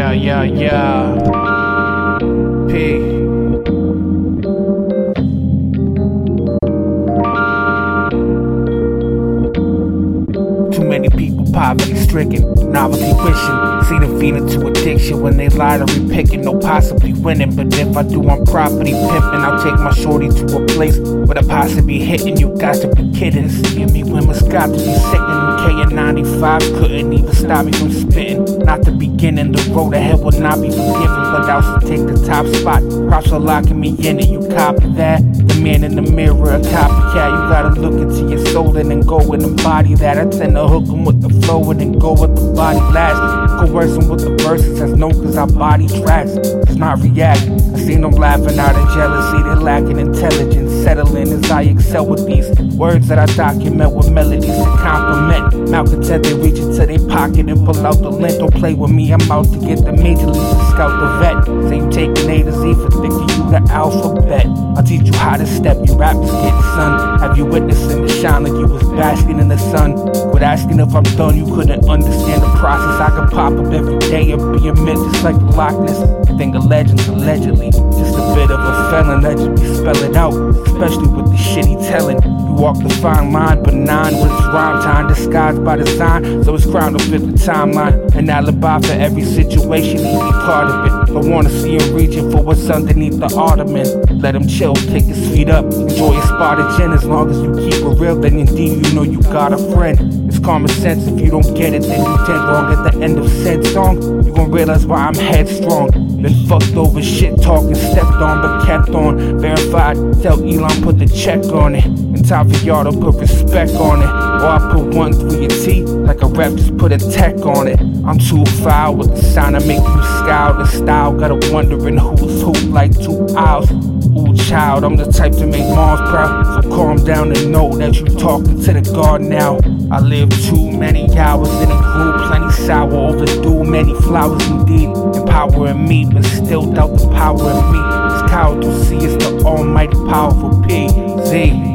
yeah, yeah, yeah. P. Too many people poverty stricken, novelty wishing. See them feeding to addiction when they lottery picking. No possibly winning, but if I do, I'm property pimping. I'll take my shorty to a place where the possibly hitting. You got to be kidding. Seeing me to be sickening. K and 95 couldn't even stop me from spitting. Not the beginning, the road ahead will not be forgiven, but I'll take the top spot. Props for locking me in it, you copy that? The man in the mirror, a copycat. You gotta look into your soul and then go and embody that. I tend to hook 'em with the flow and then go with the body last. Coercing with the verses, that's no cause I body tracks. It's not react. I seen them laughing out of jealousy, they're lacking intelligence. Settling as I excel with these words that I document with melodies to compliment. Malcontent, they reach into their pocket and pull out the lint. Don't play with me, I'm out to get the major leagues and scout the vet. You taking A to Z for thinking you the alphabet. I'll teach you how to step, you rappers get son. Have you witnessing the shine like you was basking in the sun? Quit asking if I'm done, you couldn't understand the process. I could pop up every day and be a myth just like the Loch Ness. Thing of legends, allegedly. Just a bit of a felon, allegedly be it out. Especially with the shit he telling. Walk the fine line, benign with his rhyme time, disguised by design. So it's crowned to fit the timeline. An alibi for every situation, he be part of it. I wanna see him reaching for what's underneath the ottoman. Let him chill, kick his feet up, enjoy a spot of gin. As long as you keep it real, then indeed you know you got a friend. It's common sense, if you don't get it, then you dead wrong at the end of said song. You gon' realize why I'm headstrong. Been fucked over shit talking, stepped on but kept on. Verified, tell Elon put the check on it. Time for y'all to put respect on it. Or I put one through your teeth, like a rep just put a tech on it. I'm too foul with the sound I make you scowl. The style got a wondering who's who like two owls. Ooh, child, I'm the type to make moms proud. So calm down and know that you talking to the God now. I live too many hours in a group, plenty sour, overdue, many flowers indeed. Empowering me, but still doubt the power in me. This cow to see it's the almighty powerful P. Z.